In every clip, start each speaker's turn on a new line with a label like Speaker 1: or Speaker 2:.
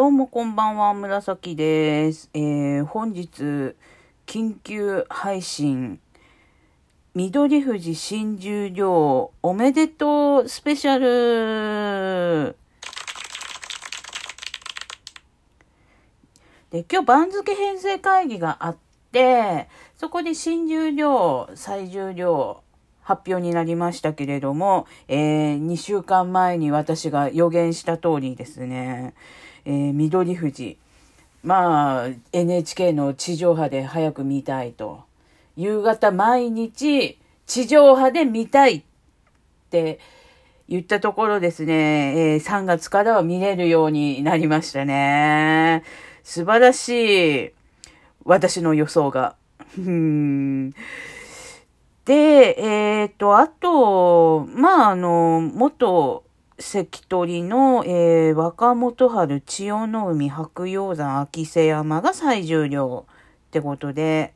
Speaker 1: どうもこんばんは、紫です。えー、本日、緊急配信、緑富士新十両おめでとうスペシャルで、今日番付編成会議があって、そこで新十両、最重量、発表になりましたけれども、えー、2週間前に私が予言した通りですね、えー、緑富士、まあ、NHK の地上波で早く見たいと。夕方毎日地上波で見たいって言ったところですね、えー、3月からは見れるようになりましたね。素晴らしい私の予想が。で、えっ、と、あと、まあ、あの、元関取の、えー、若元春、千代の海、白鷹山、秋瀬山が最重量ってことで、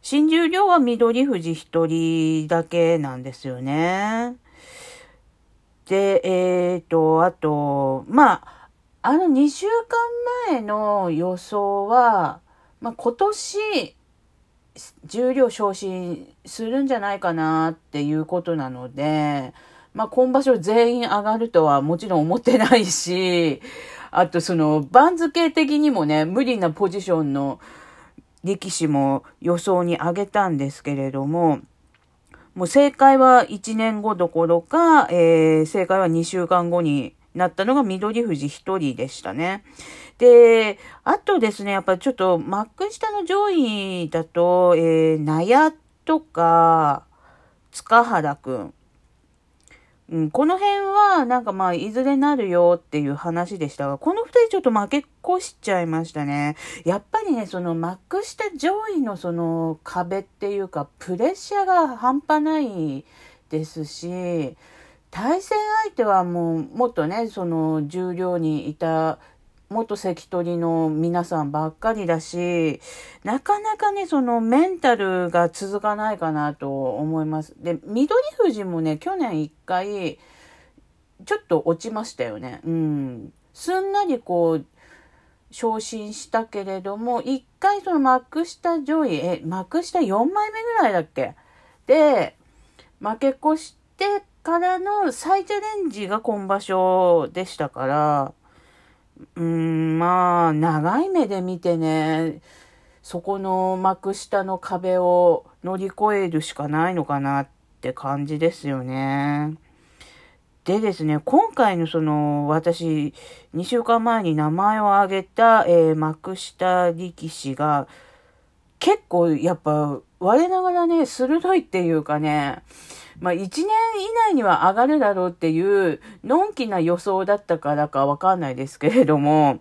Speaker 1: 新十両は緑富士一人だけなんですよね。で、えっ、と、あと、まあ、あの2週間前の予想は、まあ、今年、重量昇進するんじゃないかなっていうことなので、まあ、今場所全員上がるとはもちろん思ってないし、あとその番付的にもね、無理なポジションの力士も予想に挙げたんですけれども、もう正解は1年後どころか、えー、正解は2週間後になったのが緑富士一人でしたね。で、あとですね、やっぱちょっと幕下の上位だと、えー、納屋とか、塚原くん。うん、この辺は、なんかまあ、いずれなるよっていう話でしたが、この二人ちょっと負け越しちゃいましたね。やっぱりね、その幕下上位のその壁っていうか、プレッシャーが半端ないですし、対戦相手はもう、もっとね、その重量にいた元関取の皆さんばっかりだし、なかなかね、そのメンタルが続かないかなと思います。で、緑富士もね、去年一回、ちょっと落ちましたよね。うん。すんなりこう、昇進したけれども、一回その幕下上位、え、幕下4枚目ぐらいだっけ？で、負け越してからの再チャレンジが今場所でしたから、うん、まあ、長い目で見てね、そこの幕下の壁を乗り越えるしかないのかなって感じですよね。でですね、今回のその、私、2週間前に名前を挙げた、えー、幕下力士が、結構やっぱ、我ながらね、鋭いっていうかね、まあ、1年以内には上がるだろうっていう、のんきな予想だったからかわかんないですけれども、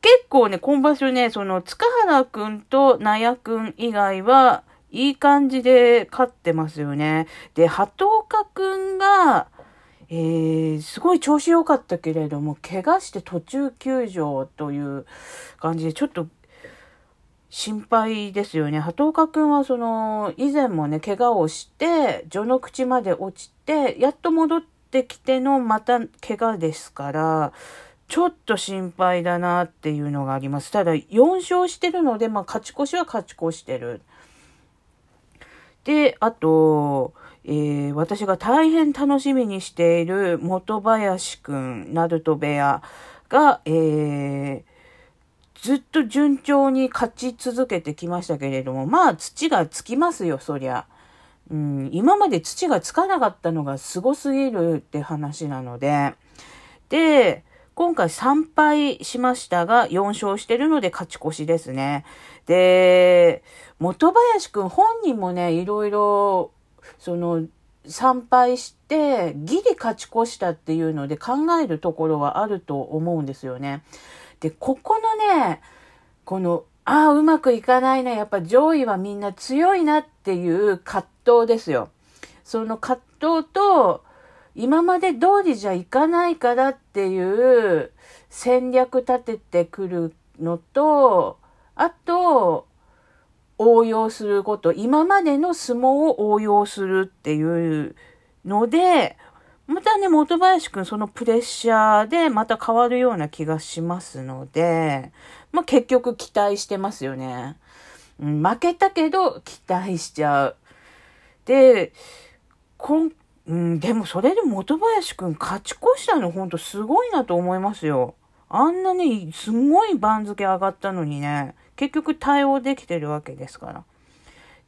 Speaker 1: 結構ね、今場所ね、その、塚原くんと納屋くん以外は、いい感じで勝ってますよね。で、鳩岡くんが、えー、すごい調子良かったけれども、怪我して途中休場という感じで、ちょっと心配ですよね。鳩岡くんはその、以前もね、怪我をして、序の口まで落ちて、やっと戻ってきてのまた怪我ですから、ちょっと心配だなっていうのがあります。ただ、4勝してるので、まあ、勝ち越しは勝ち越してる。で、あと、えー、私が大変楽しみにしている元林くん、ナルト部屋が、えー、ずっと順調に勝ち続けてきましたけれども、まあ土がつきますよ、そりゃ。うん、今まで土がつかなかったのがすごすぎるって話なので、で、今回3敗しましたが、4勝してるので勝ち越しですね。で、元林くん本人もね、いろいろ、その、参拝して、ギリ勝ち越したっていうので考えるところはあると思うんですよね。で、ここのね、この、ああ、うまくいかないな、やっぱ上位はみんな強いなっていう葛藤ですよ。その葛藤と、今まで通りじゃいかないからっていう戦略立ててくるのと、あと、応用すること、今までの相撲を応用するっていうので、またね、元林くんそのプレッシャーでまた変わるような気がしますので、まあ、結局期待してますよね。うん、負けたけど期待しちゃう。で、こん、うん、でもそれで元林くん勝ち越したのほんとすごいなと思いますよ。あんなね、すごい番付上がったのにね、結局対応できてるわけですから。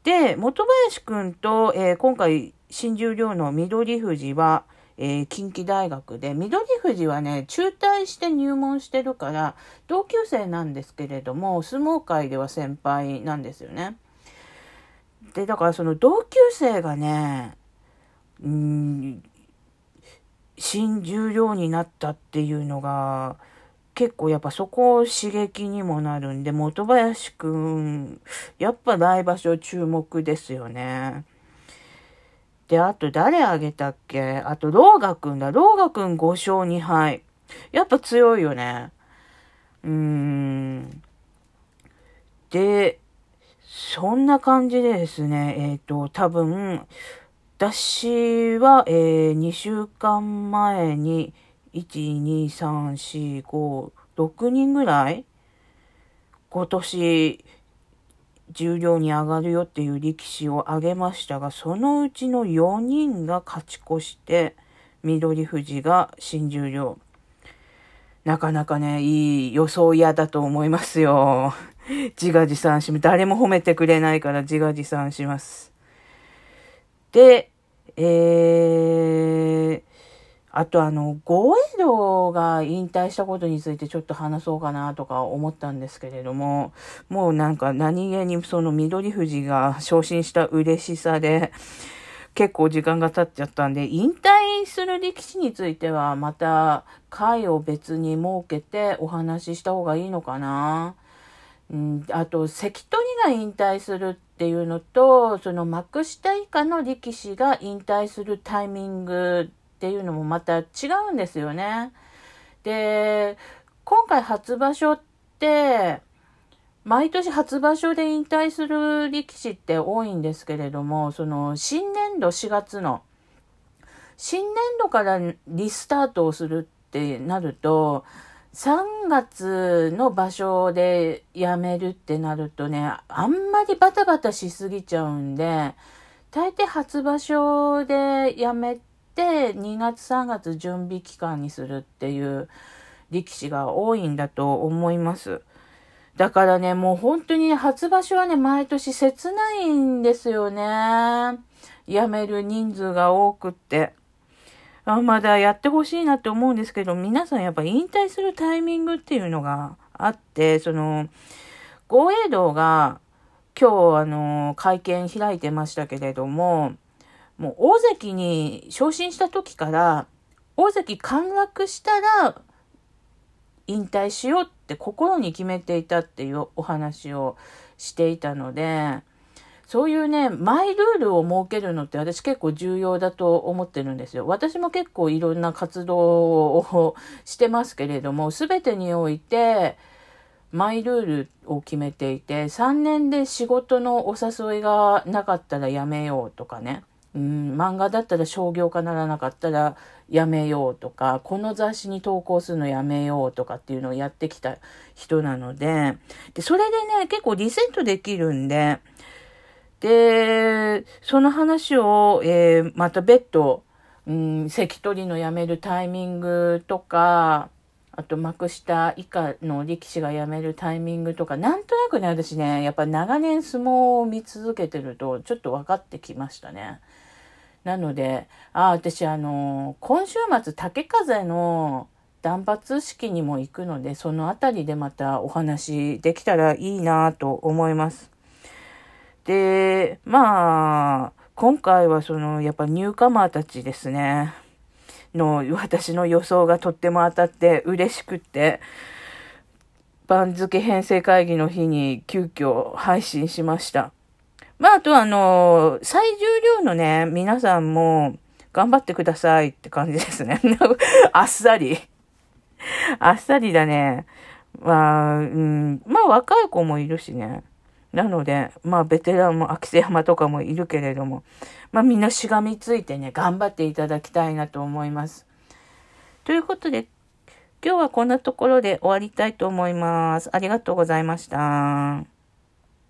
Speaker 1: で、元林くんと、えー、今回新十両の緑富士は、えー、近畿大学で、緑富士はね、中退して入門してるから、同級生なんですけれども、相撲界では先輩なんですよね。で、だからその同級生がね、うん、新十両になったっていうのが、結構やっぱそこを刺激にもなるんで、元林くん、やっぱ来場所注目ですよね。で、あと誰あげたっけ？あと、ローガくんだ。ローガくん5勝2敗。やっぱ強いよね。うーん。で、そんな感じでですね、えっ、ー、と、多分、私は、えー、2週間前に、1、2、3、4、5、6人ぐらい？今年重量に上がるよっていう力士を挙げましたが、そのうちの4人が勝ち越して、緑富士が新十両。なかなかね、いい予想嫌だと思いますよ。自画自賛し、誰も褒めてくれないから自画自賛します。で、えー、あとあの、ゴエドが引退したことについてちょっと話そうかなとか思ったんですけれども、もうなんか何気にその緑富士が昇進した嬉しさで、結構時間が経っちゃったんで、引退する力士についてはまた会を別に設けてお話しした方がいいのかな。うん、あと、関取が引退するっていうのと、その幕下以下の力士が引退するタイミングっていうのもまた違うんですよね。で、今回初場所って、毎年初場所で引退する力士って多いんですけれども、その新年度4月の、新年度からリスタートをするってなると、3月の場所で辞めるってなるとね、あんまりバタバタしすぎちゃうんで、大抵初場所で辞めて2月3月準備期間にするっていう力士が多いんだと思います。だからね、もう本当に初場所はね、毎年切ないんですよね。辞める人数が多くって。あまだやってほしいなって思うんですけど、皆さんやっぱ引退するタイミングっていうのがあって、その、豪栄道が今日あの、会見開いてましたけれども、もう大関に昇進した時から、大関陥落したら引退しようって心に決めていたっていうお話をしていたので、そういうね、マイルールを設けるのって私結構重要だと思ってるんですよ。私も結構いろんな活動をしてますけれども、すべてにおいて、マイルールを決めていて、3年で仕事のお誘いがなかったらやめようとかね。うん、漫画だったら商業化ならなかったらやめようとか、この雑誌に投稿するのやめようとかっていうのをやってきた人なので、で、それでね、結構リセットできるんで、で、その話を、えー、また別途、うん、関取の辞めるタイミングとか、あと幕下以下の力士が辞めるタイミングとか、なんとなくね、私ね、やっぱ長年相撲を見続けてると、ちょっと分かってきましたね。なので、あ、私あの、今週末竹風の断髪式にも行くので、そのあたりでまたお話できたらいいなと思います。で、まあ、今回はその、やっぱニューカマーたちですね。の私の予想がとっても当たって嬉しくって、番付編成会議の日に急遽配信しました。まあ、あとあの、最重量のね、皆さんも頑張ってくださいって感じですね。あっさり。あっさりだね。まあ、うん、まあ若い子もいるしね。なので、まあ、ベテランも秋瀬山とかもいるけれども、まあ、みんなしがみついてね、頑張っていただきたいなと思います。ということで、今日はこんなところで終わりたいと思います。ありがとうございました。